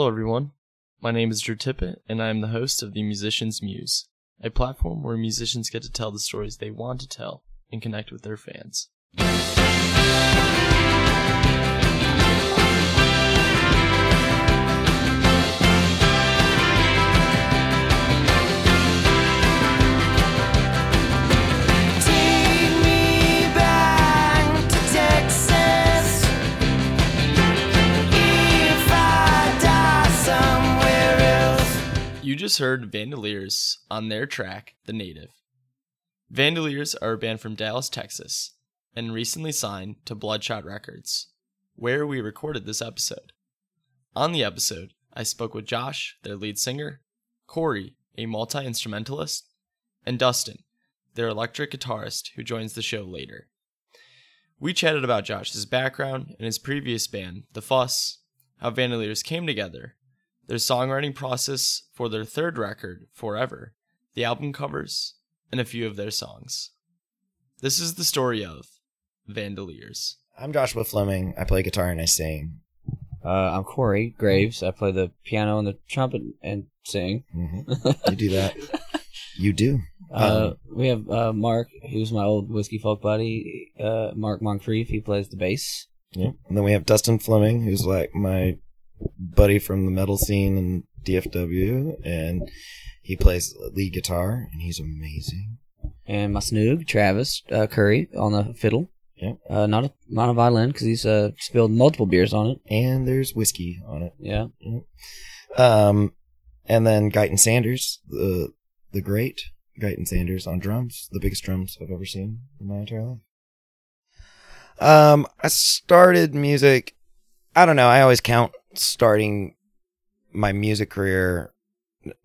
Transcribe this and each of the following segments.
Hello, everyone. My name is Drew Tippett, and I am the host of the Musician's Muse, a platform where musicians get to tell the stories they want to tell and connect with their fans. Just heard Vandoliers on their track, The Native. Vandoliers are a band from Dallas, Texas, and recently signed to Bloodshot Records, where we recorded this episode. On the episode, I spoke with Josh, their lead singer, Corey, a multi instrumentalist, and Dustin, their electric guitarist who joins the show later. We chatted about Josh's background and his previous band, The Fuss, how Vandoliers came together, their songwriting process for their third record, Forever, the album covers, and a few of their songs. This is the story of Vandoliers. I'm Joshua Fleming. I play guitar and I sing. Uh, I'm Corey Graves. I play the piano and the trumpet and sing. hmm You do that. you do. Uh, Um, we have uh, Mark, who's my old whiskey folk buddy. Uh, Mark Moncrief. He plays the bass. Yeah. And then we have Dustin Fleming, who's like my buddy from the metal scene in DFW, and he plays lead guitar, and he's amazing. And my snoog, Travis uh, Curry, on the fiddle. Yep. Uh, not a not a violin because he's uh, spilled multiple beers on it. And there's whiskey on it. Yeah. Yep. Um, and then Guyton Sanders, the the great Guyton Sanders on drums, the biggest drums I've ever seen in my entire life. Um, I started music. I don't know. I always count starting my music career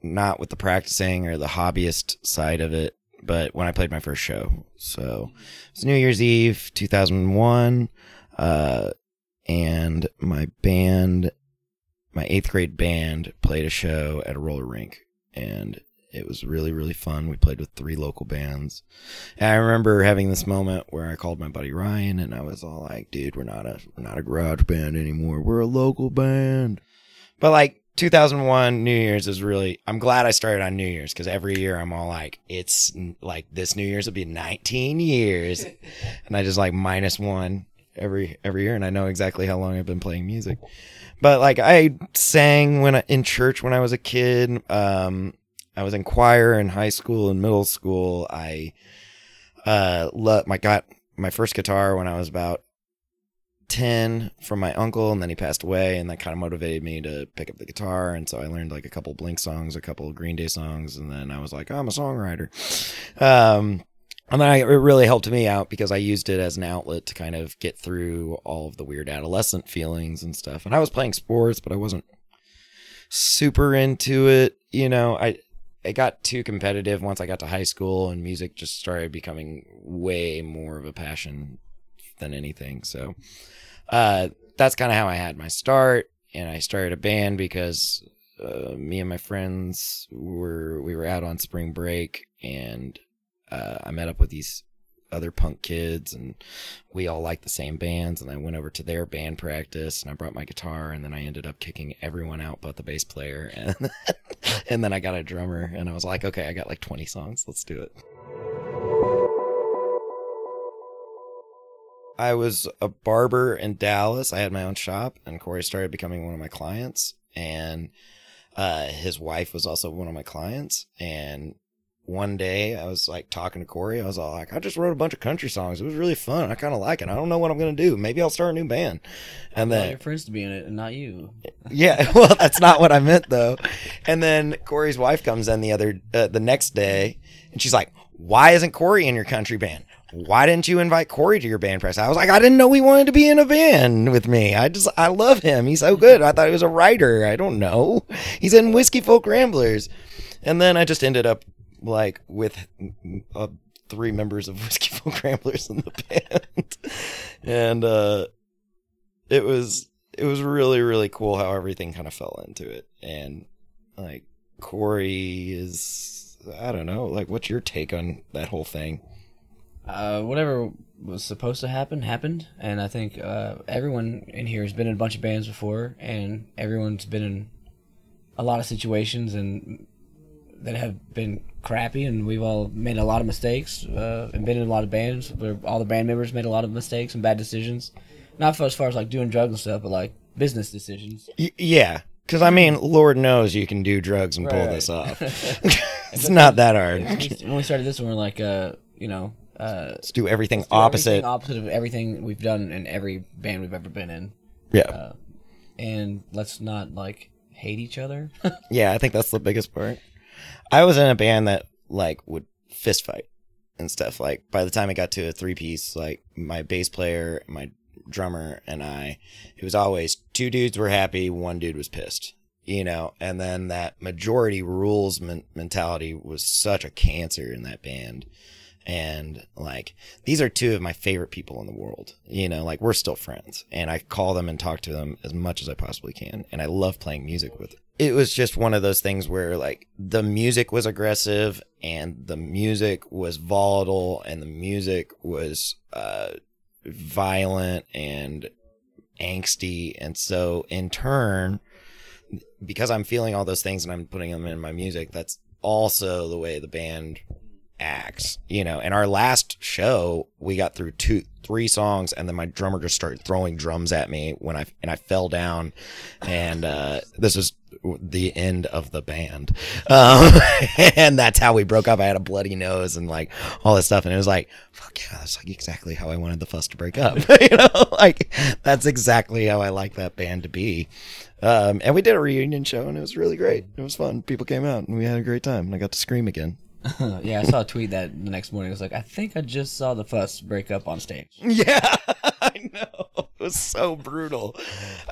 not with the practicing or the hobbyist side of it, but when I played my first show. So it's New Year's Eve, 2001. Uh, and my band my eighth grade band played a show at a roller rink and it was really really fun. We played with three local bands. And i remember having this moment where i called my buddy ryan and i was all like dude we're not a we're not a garage band anymore. We're a local band. But like 2001 new year's is really i'm glad i started on new year's because every year i'm all like it's like this new year's will be 19 years. And i just like minus one every every year and i know exactly how long i've been playing music. But like I sang when I, in church when I was a kid. Um, I was in choir in high school and middle school. I uh my got my first guitar when I was about ten from my uncle, and then he passed away, and that kind of motivated me to pick up the guitar. And so I learned like a couple Blink songs, a couple Green Day songs, and then I was like, oh, I'm a songwriter. Um, and then I, it really helped me out because I used it as an outlet to kind of get through all of the weird adolescent feelings and stuff. And I was playing sports, but I wasn't super into it. You know, I I got too competitive once I got to high school, and music just started becoming way more of a passion than anything. So uh, that's kind of how I had my start. And I started a band because uh, me and my friends were we were out on spring break and uh, I met up with these other punk kids and we all liked the same bands and I went over to their band practice and I brought my guitar and then I ended up kicking everyone out but the bass player and and then I got a drummer and I was like okay I got like 20 songs let's do it. I was a barber in Dallas. I had my own shop and Corey started becoming one of my clients and uh, his wife was also one of my clients and one day I was like talking to Corey. I was all like, I just wrote a bunch of country songs. It was really fun. I kind of like it. I don't know what I'm going to do. Maybe I'll start a new band. And Want then, your friends to be in it and not you. yeah, well, that's not what I meant though. And then Corey's wife comes in the other, uh, the next day and she's like, why isn't Corey in your country band? Why didn't you invite Corey to your band press? I was like, I didn't know he wanted to be in a band with me. I just, I love him. He's so good. I thought he was a writer. I don't know. He's in Whiskey Folk Ramblers. And then I just ended up like with uh, three members of Whiskey Folk Ramblers in the band, and uh, it was it was really really cool how everything kind of fell into it, and like Corey is I don't know like what's your take on that whole thing? Uh, whatever was supposed to happen happened, and I think uh, everyone in here has been in a bunch of bands before, and everyone's been in a lot of situations and that have been crappy, and we've all made a lot of mistakes uh, and been in a lot of bands where all the band members made a lot of mistakes and bad decisions. Not for as far as like doing drugs and stuff, but like business decisions. Y- yeah, because I mean, Lord knows you can do drugs and pull Right. this off. it's not that hard. when we started this one, we're like, uh, you know, uh, Let's do everything do opposite. everything opposite of everything we've done in every band we've ever been in, yeah, uh, and let's not like hate each other. yeah. I think that's the biggest part. I was in a band that like would fist fight and stuff. Like by the time it got to a three piece, like my bass player, my drummer, and I, it was always two dudes were happy, one dude was pissed. You know, and then that majority rules men- mentality was such a cancer in that band. And like, these are two of my favorite people in the world. You know, like we're still friends and I call them and talk to them as much as I possibly can. And I love playing music with. It was just one of those things where like the music was aggressive and the music was volatile and the music was, uh, violent and angsty. And so in turn, because I'm feeling all those things and I'm putting them in my music, that's also the way the band acts, you know. And our last show, we got through two, three songs, and then my drummer just started throwing drums at me when I and I fell down, and uh, this was the end of the band, um, and that's how we broke up. I had a bloody nose and like all this stuff, and it was like, fuck yeah, that's like exactly how I wanted the fuss to break up, you know, like that's exactly how I like that band to be. Um, and we did a reunion show, and it was really great. It was fun. People came out, and we had a great time, and I got to scream again. yeah, I saw a tweet that the next morning. It was like, I think I just saw the fuss break up on stage. Yeah, I know. It was so brutal.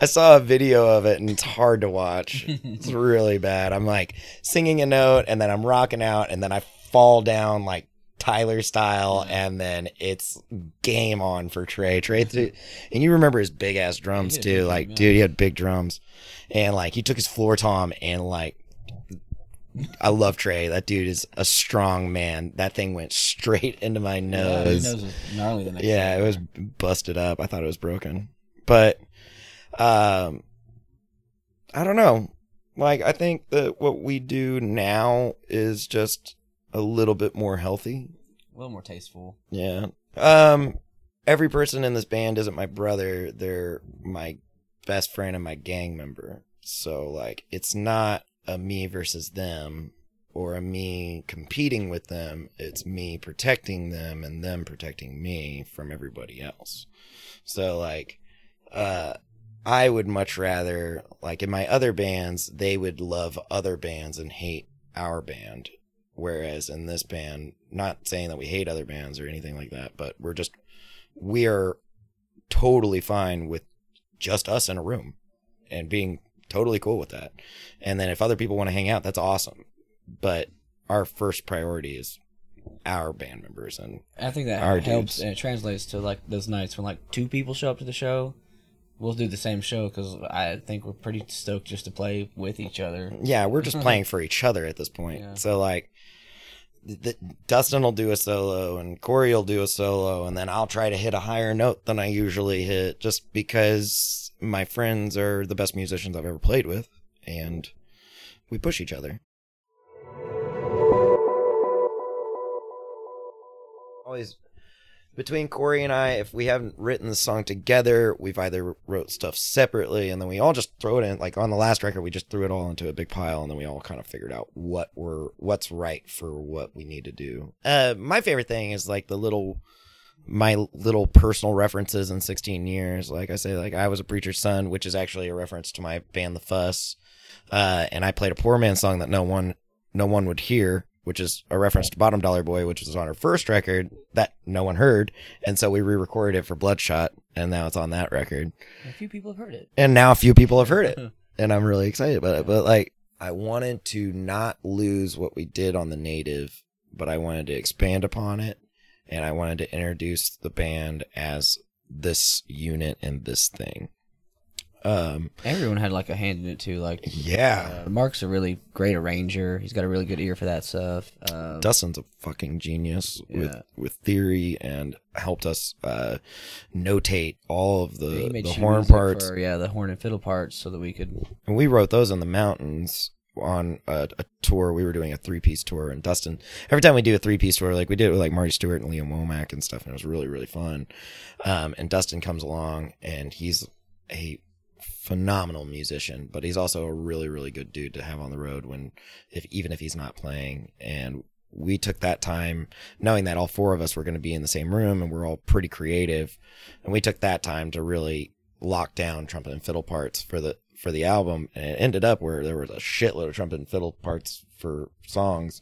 I saw a video of it and it's hard to watch. It's really bad. I'm like singing a note and then I'm rocking out and then I fall down like Tyler style and then it's game on for Trey. Trey, th- and you remember his big ass drums too. Like, dude, he had big drums and like he took his floor tom and like I love Trey. That dude is a strong man. That thing went straight into my Yeah, nose. nose was gnarly the next Yeah, it was busted up. I thought it was broken. But um I don't know. Like I think that what we do now is just a little bit more healthy. a little more tasteful. Yeah. Um every person in this band isn't my brother. They're my best friend and my gang member. So like it's not a me versus them or a me competing with them. It's me protecting them and them protecting me from everybody else. So like uh I would much rather like in my other bands they would love other bands and hate our band whereas in this band not saying that we hate other bands or anything like that but we're just we are totally fine with just us in a room and being totally cool with that and then if other people want to hang out that's awesome but our first priority is our band members and I think that helps dudes. and it translates to like those nights when like two people show up to the show. We'll do the same show because I think we're pretty stoked just to play with each other. yeah we're just playing for each other at this point Yeah. so like th- th- Dustin will do a solo and Corey will do a solo and then I'll try to hit a higher note than I usually hit just because my friends are the best musicians I've ever played with and we push each other. Always between Corey and I, if we haven't written the song together, we've either wrote stuff separately and then we all just throw it in. Like on the last record, we just threw it all into a big pile and then we all kind of figured out what we're what's right for what we need to do. Uh, my favorite thing is like the little my little personal references in 16 years. Like I say, like I was a preacher's son, which is actually a reference to my band The Fuss. Uh, and I played a poor man song that no one no one would hear, which is a reference to Bottom Dollar Boy, which was on our first record that no one heard. And so we re-recorded it for Bloodshot, and now it's on that record. A few people have heard it. And now a few people have heard it, and I'm really excited about it. But like, I wanted to not lose what we did on the native, but I wanted to expand upon it, and I wanted to introduce the band as this unit and this thing. Um, Everyone had like a hand in it too. Like yeah. uh, Mark's a really great arranger. He's got a really good ear for that stuff. Um, Dustin's a fucking genius with Yeah. with theory and helped us uh, notate all of the made the horn parts. for, yeah, the horn and fiddle parts, so that we could. and we wrote those in the mountains on a, a tour. We were doing a three piece tour, and Dustin. Every time we do a three piece tour, like we did it with like Marty Stuart and Lee Ann Womack and stuff, and it was really really fun. Um, and Dustin comes along, and he's a phenomenal musician, but he's also a really really good dude to have on the road when if even if he's not playing. And we took that time knowing that all four of us were going to be in the same room and we're all pretty creative, and we took that time to really lock down trumpet and fiddle parts for the for the album and it ended up where there was a shitload of trumpet and fiddle parts for songs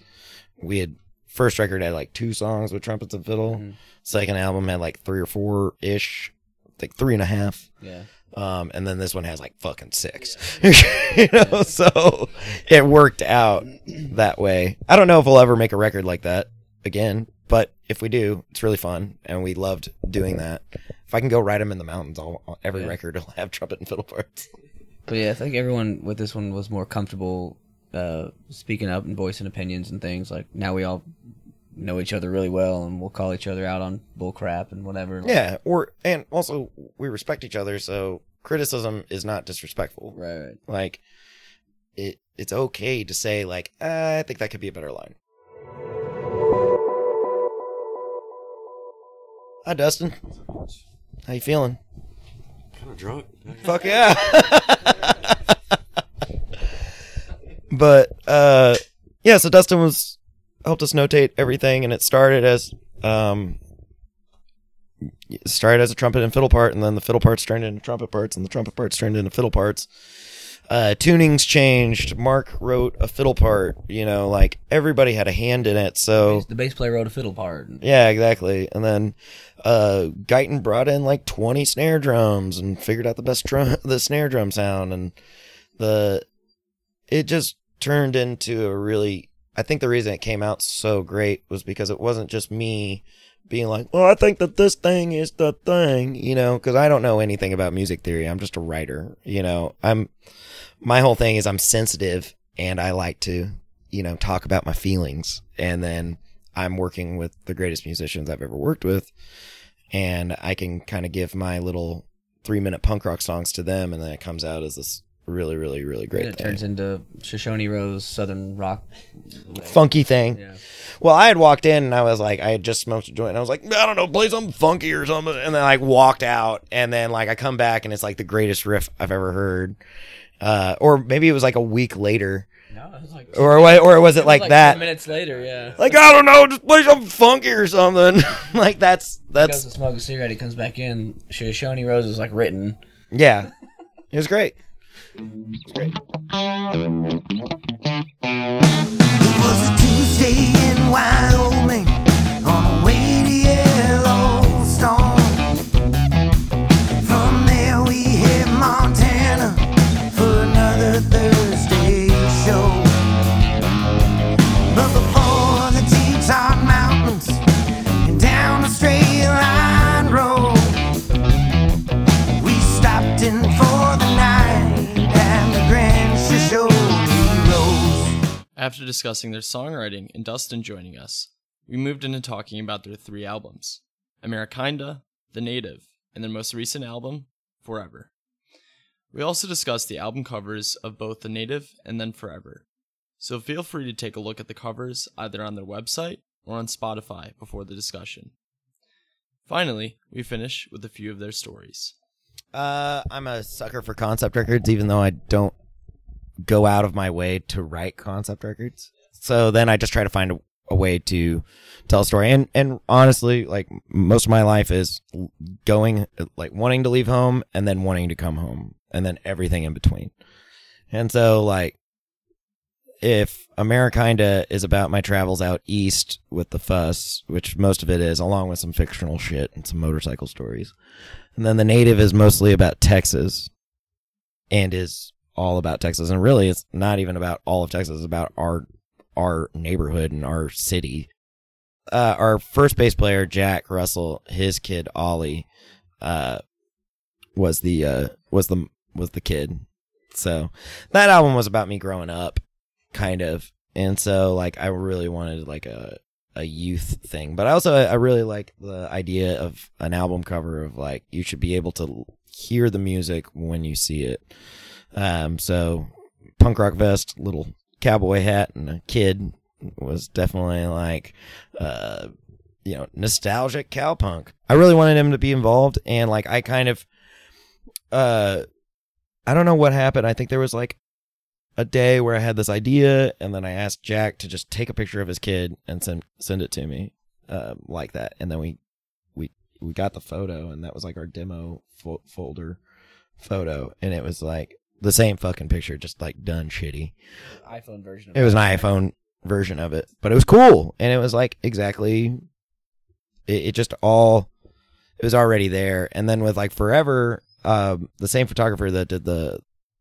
we had first record had like two songs with trumpets and fiddle Mhm. second album had like three or four ish like three and a half Yeah. um, and then this one has like fucking six. you know, so it worked out that way. I don't know if we'll ever make a record like that again, but if we do, it's really fun, and we loved doing that. If I can go ride them in the mountains, I'll, every Yeah. record will have trumpet and fiddle parts. But yeah, I think everyone with this one was more comfortable uh, speaking up and voicing opinions and things. Like now we all know each other really well, and we'll call each other out on bull crap and whatever. Yeah, or and also we respect each other, so criticism is not disrespectful. Right. right. Like it, it's okay to say like, "Ah, I think that could be a better line. Hi, Dustin. How you feeling? Kind of drunk. Fuck yeah. but uh yeah, so Dustin was helped us notate everything and it started as um started as a trumpet and fiddle part and then the fiddle parts turned into trumpet parts and the trumpet parts turned into fiddle parts. Uh tunings changed. Mark wrote a fiddle part, you know, like everybody had a hand in it. So The bass player wrote a fiddle part. yeah, exactly. And then uh Guyton brought in like 20 snare drums and figured out the best drum the snare drum sound and the it just turned into a really I think the reason it came out so great was because it wasn't just me being like, "Well, I think that this thing is the thing," you know, cuz I don't know anything about music theory. I'm just a writer, you know. I'm my whole thing is I'm sensitive and I like to, you know, talk about my feelings and then I'm working with the greatest musicians I've ever worked with, and I can kind of give my little three minute punk rock songs to them, and then it comes out as this really, really, really great it thing. turns into Shoshone Rose Southern rock. funky thing. Yeah. Well, I had walked in and I was like, I had just smoked a joint, and I was like, I don't know, play something funky or something, and then like walked out, and then like I come back and it's like the greatest riff I've ever heard, uh, or maybe it was like a week later, No, it was like. or or was it like, that? Minutes later, yeah. Like I don't know, just play something funky or something. like that's Goes that's to smoke a cigarette. He comes back in. Shoshone Rose is like written. yeah, it was great. It was a Tuesday in Wyoming on the way to After discussing their songwriting and Dustin joining us, we moved into talking about their three albums Amerikinda, The Native, and their most recent album, Forever. We also discussed the album covers of both The Native and then Forever, so feel free to take a look at the covers either on their website or on Spotify before the discussion. Finally, we finish with a few of their stories. Uh, I'm a sucker for concept records, even though I don't go out of my way to write concept records. So then I just try to find a, a way to tell a story. And and honestly, like most of my life is going, like wanting to leave home and then wanting to come home, and then everything in between. And so, like, if Amerikinda is about my travels out east with the fuss, which most of it is, along with some fictional shit and some motorcycle stories. And then the native is mostly about Texas and is all about Texas. And really it's not even about all of Texas, it's about our our neighborhood and our city. Uh, our first bass player, Jack Russell, his kid Ollie, uh, was the uh, was the was the kid. So that album was about me growing up, kind of. And so like I really wanted like a a youth thing, but I also I really like the idea of an album cover of like you should be able to hear the music when you see it. Um, so punk rock vest, little cowboy hat and a kid was definitely like, uh, you know, nostalgic cowpunk. I really wanted him to be involved, and like I kind of, uh, I don't know what happened. I think there was like a day where I had this idea, and then I asked Jack to just take a picture of his kid and send send it to me, um, like that, and then we we we got the photo, and that was like our demo fo- folder photo, and it was like the same fucking picture, just like done shitty. iPhone version. Of It was an iPhone version of it, but it was cool, and it was like exactly. It, it just all, it was already there, and then with like forever, um, the same photographer that did the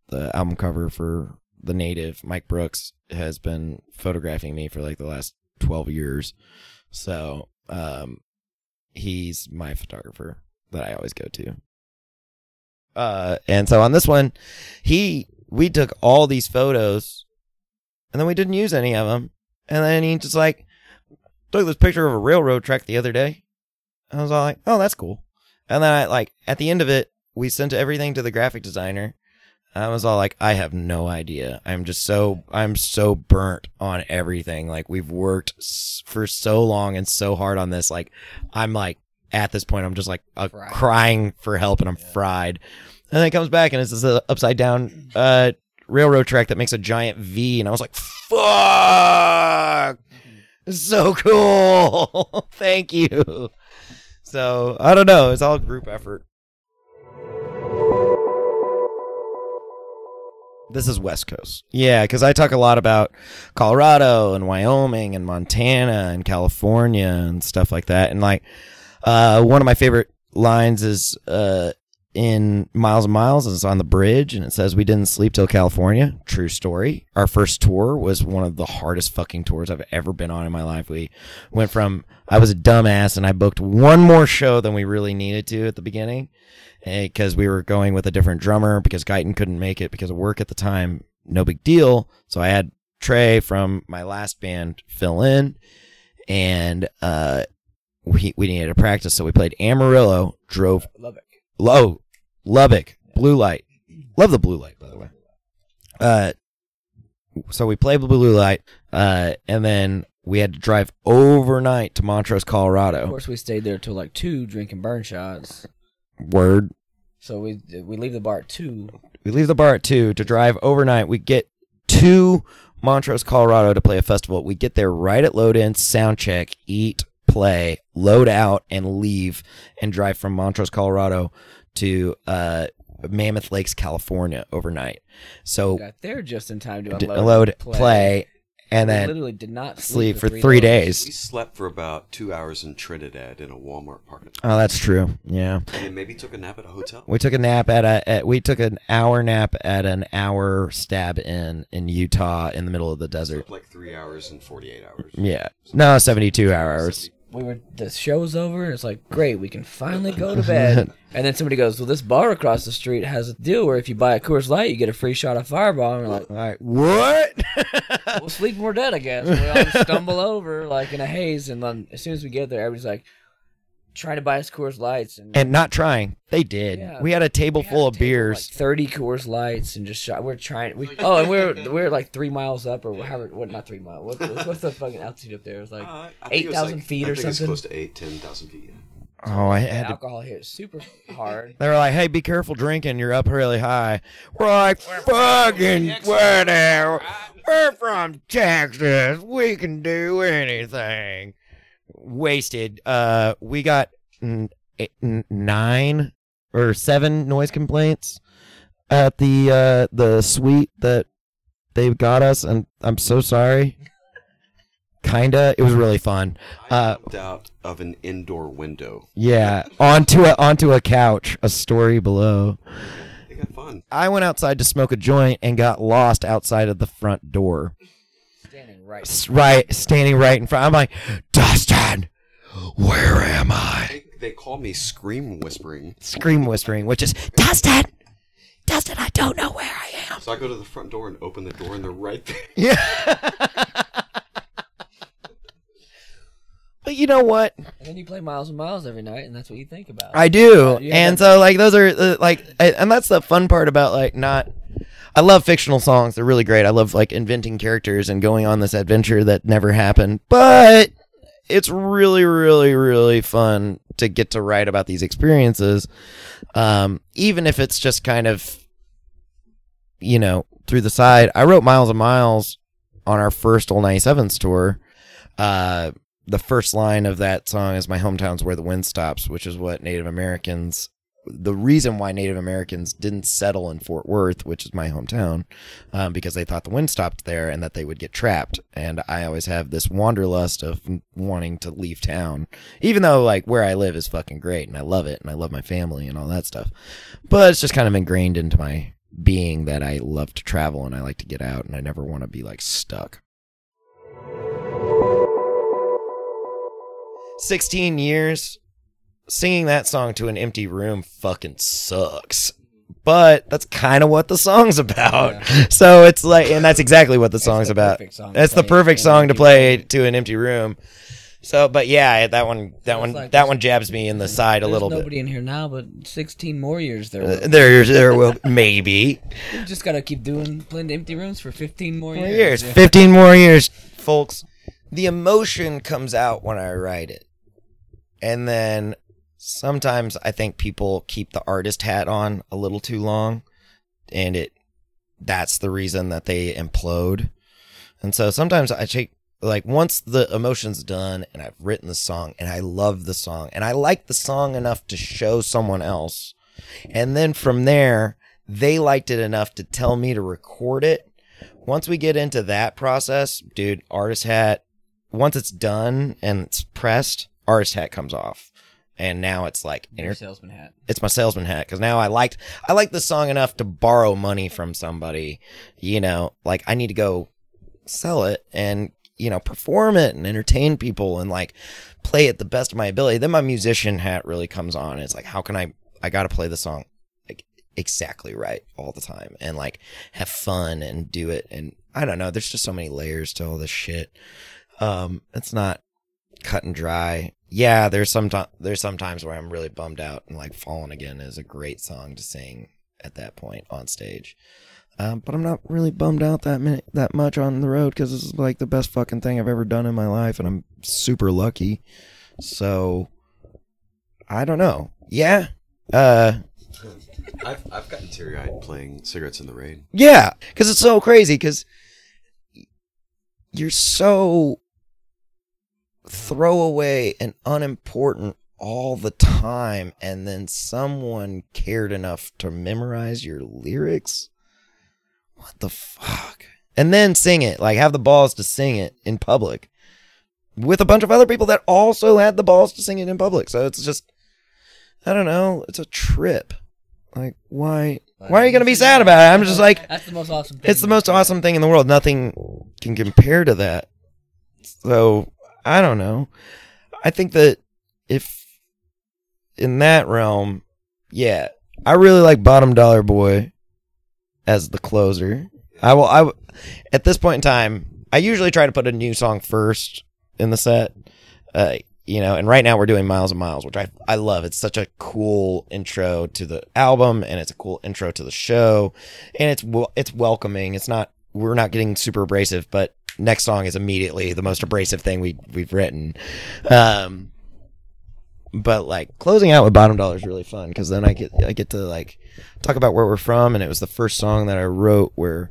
the album cover for the Native, Mike Brooks, has been photographing me for like the last twelve years, so um, he's my photographer that I always go to. Uh, and so on this one, he we took all these photos and then we didn't use any of them. And then he just like took this picture of a railroad track the other day. I was all like, "Oh, that's cool." And then I like at the end of it, we sent everything to the graphic designer. I was all like, "I have no idea. I'm just so I'm so burnt on everything. Like we've worked for so long and so hard on this. Like I'm like at this point, I'm just like uh, crying for help, and I'm fried." And then it comes back and it's this uh, upside down uh, railroad track that makes a giant V, and I was like, "Fuck, so cool! Thank you." So I don't know. It's all group effort. This is West Coast. Yeah, because I talk a lot about Colorado and Wyoming and Montana and California and stuff like that. And like, uh, one of my favorite lines is uh, in Miles and Miles. and It's on the bridge and it says, We didn't sleep till California. True story. Our first tour was one of the hardest fucking tours I've ever been on in my life. We went from, I was a dumbass and I booked one more show than we really needed to at the beginning because we were going with a different drummer because Guyton couldn't make it because of work at the time. No big deal. So I had Trey from my last band fill in and, uh, we, we needed to practice. So we played Amarillo, drove Lubbock. low Lubbock, blue light. Love the blue light, by the way. Uh, so we played the blue light, uh, and then we had to drive overnight to Montrose, Colorado. Of course, we stayed there till like two, drinking burn shots. Word. So we we leave the bar at two. We leave the bar at two to drive overnight. We get to Montrose, Colorado to play a festival. We get there right at load in, sound check, eat, play, load out, and leave, and drive from Montrose, Colorado to uh, Mammoth Lakes, California overnight. So Got there just in time to d- unload, load, play, play, and We then literally did not sleep for three three days. We slept for about two hours in Trinidad in a Walmart parking lot. Oh, that's true. Yeah, And maybe took a nap at a hotel. we took a nap at a. At, we took an hour nap at an hour stab in in Utah in the middle of the desert. Like three hours and 48 hours. Yeah, no, seventy-two hours. We were the show's over. and It's like great, we can finally go to bed. and then somebody goes, "Well, this bar across the street has a deal where if you buy a Coors Light, you get a free shot of Fireball." And we're like, All right, what? "We'll sleep more dead, I guess." And we all just stumble over like in a haze, and then as soon as we get there, everybody's like trying to buy us Coors Lights, and, and not trying. They did. Yeah. we had a table we full of table, beers. like thirty Coors Lights, and just shot. We're trying. We oh, and we're we're like three miles up, or however. What? Not three miles. What, what's the fucking altitude up there? It was like Uh, I think it 8,000 like- feet I or think it's close to 8, 10,000 feet. Oh, I had to. alcohol hit super hard. They were like, "Hey, be careful drinking. You're up really high." We're like, "Fucking whatever. We're from Texas. We can do anything." Wasted. Uh, we got mm, eight, n- nine or seven noise complaints at the uh the suite that they got us, and I'm so sorry. Kinda. It was really fun. I Uh, jumped out of an indoor window. Yeah, onto a onto a couch. A story below. They got fun. I went outside to smoke a joint and got lost outside of the front door. Standing right. S- Right, standing right in front. I'm like, Dustin, where am I? They, they call me Scream Whispering. Scream whispering, which is Dustin, Dustin, I don't know where I am. So I go to the front door and open the door, and they're right there. Yeah. but you know what? And then you play Miles and Miles every night, and that's what you think about. I do, Yeah, and that- so like those are uh, like, I- and that's the fun part about like not. I love fictional songs. They're really great. I love like inventing characters and going on this adventure that never happened. But it's really, really, really fun to get to write about these experiences. Um, even if it's just kind of, you know, through the side. I wrote Miles and Miles on our first Old 97s tour. Uh, the first line of that song is "My hometown's where the wind stops," which is what Native Americans. The reason why Native Americans didn't settle in Fort Worth, which is my hometown, um, because they thought the wind stopped there and that they would get trapped. And I always have this wanderlust of wanting to leave town, even though like where I live is fucking great and I love it and I love my family and all that stuff. But it's just kind of ingrained into my being that I love to travel and I like to get out and I never want to be like stuck. 16 years singing that song to an empty room fucking sucks. But that's kind of what the song's about. So it's like, and that's exactly what the song's the about. song That's the perfect song to play room. to an empty room. So, but yeah, that one, that one, like that one jabs me in the side a little nobody bit. Nobody in here now, but 16 more years there. Uh, will. There, there will maybe You just gotta keep doing playing the empty rooms for 15 more years. years, Yeah. 15 more years, folks. The emotion comes out when I write it. And then sometimes I think people keep the artist hat on a little too long and it that's the reason that they implode. And so sometimes I take like once the emotion's done and I've written the song and I love the song and I like the song enough to show someone else. And then from there, they liked it enough to tell me to record it. Once we get into that process, dude, artist hat, once it's done and it's pressed, artist hat comes off. And now it's like Your salesman hat. it's my salesman hat because now I liked I like the song enough to borrow money from somebody. You know, like I need to go sell it and you know perform it and entertain people and like play it the best of my ability. Then my musician hat really comes on. and It's like how can I I got to play the song like exactly right all the time and like have fun and do it and I don't know. There's just so many layers to all this shit. Um, it's not cut and dry. Yeah, there's some there's some times where I'm really bummed out and like Fallen Again is a great song to sing at that point on stage. Um, but I'm not really bummed out that many, that much on the road because this is like the best fucking thing I've ever done in my life, and I'm super lucky. So I don't know. Yeah, uh, I've, I've gotten teary eyed playing Cigarettes in the Rain. Yeah, because it's so crazy. Because you're so throwaway and unimportant all the time, and then someone cared enough to memorize your lyrics. What the fuck? And then sing it, like have the balls to sing it in public with a bunch of other people that also had the balls to sing it in public. So it's just, I don't know, it's a trip. Like, why? Why are you gonna be sad about it? I'm just like, That's the most awesome thing. it's the most awesome thing in the world. Nothing can compare to that. So I don't know. I think that if in that realm, yeah, I really like Bottom Dollar Boy as the closer. I will. I at this point in time, I usually try to put a new song first in the set. Uh, you know, and right now we're doing Miles and Miles, which I I love. It's such a cool intro to the album, and it's a cool intro to the show, and it's it's welcoming. It's not we're not getting super abrasive, but next song is immediately the most abrasive thing we we've written. Um, but like closing out with Bottom Dollar is really fun because then I get I get to like talk about where we're from, and it was the first song that I wrote where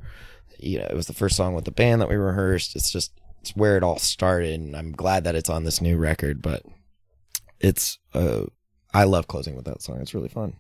you know it was the first song with the band that we rehearsed. It's just it's where it all started, and I'm glad that it's on this new record. But it's uh, I love closing with that song. It's really fun.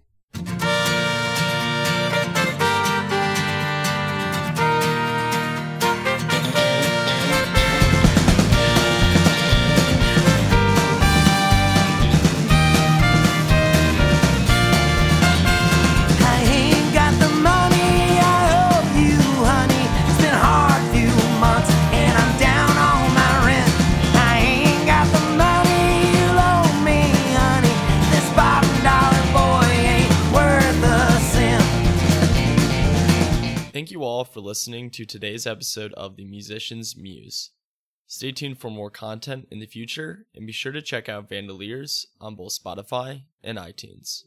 Listening to today's episode of The Musician's Muse. Stay tuned for more content in the future and be sure to check out Vandoliers on both Spotify and iTunes.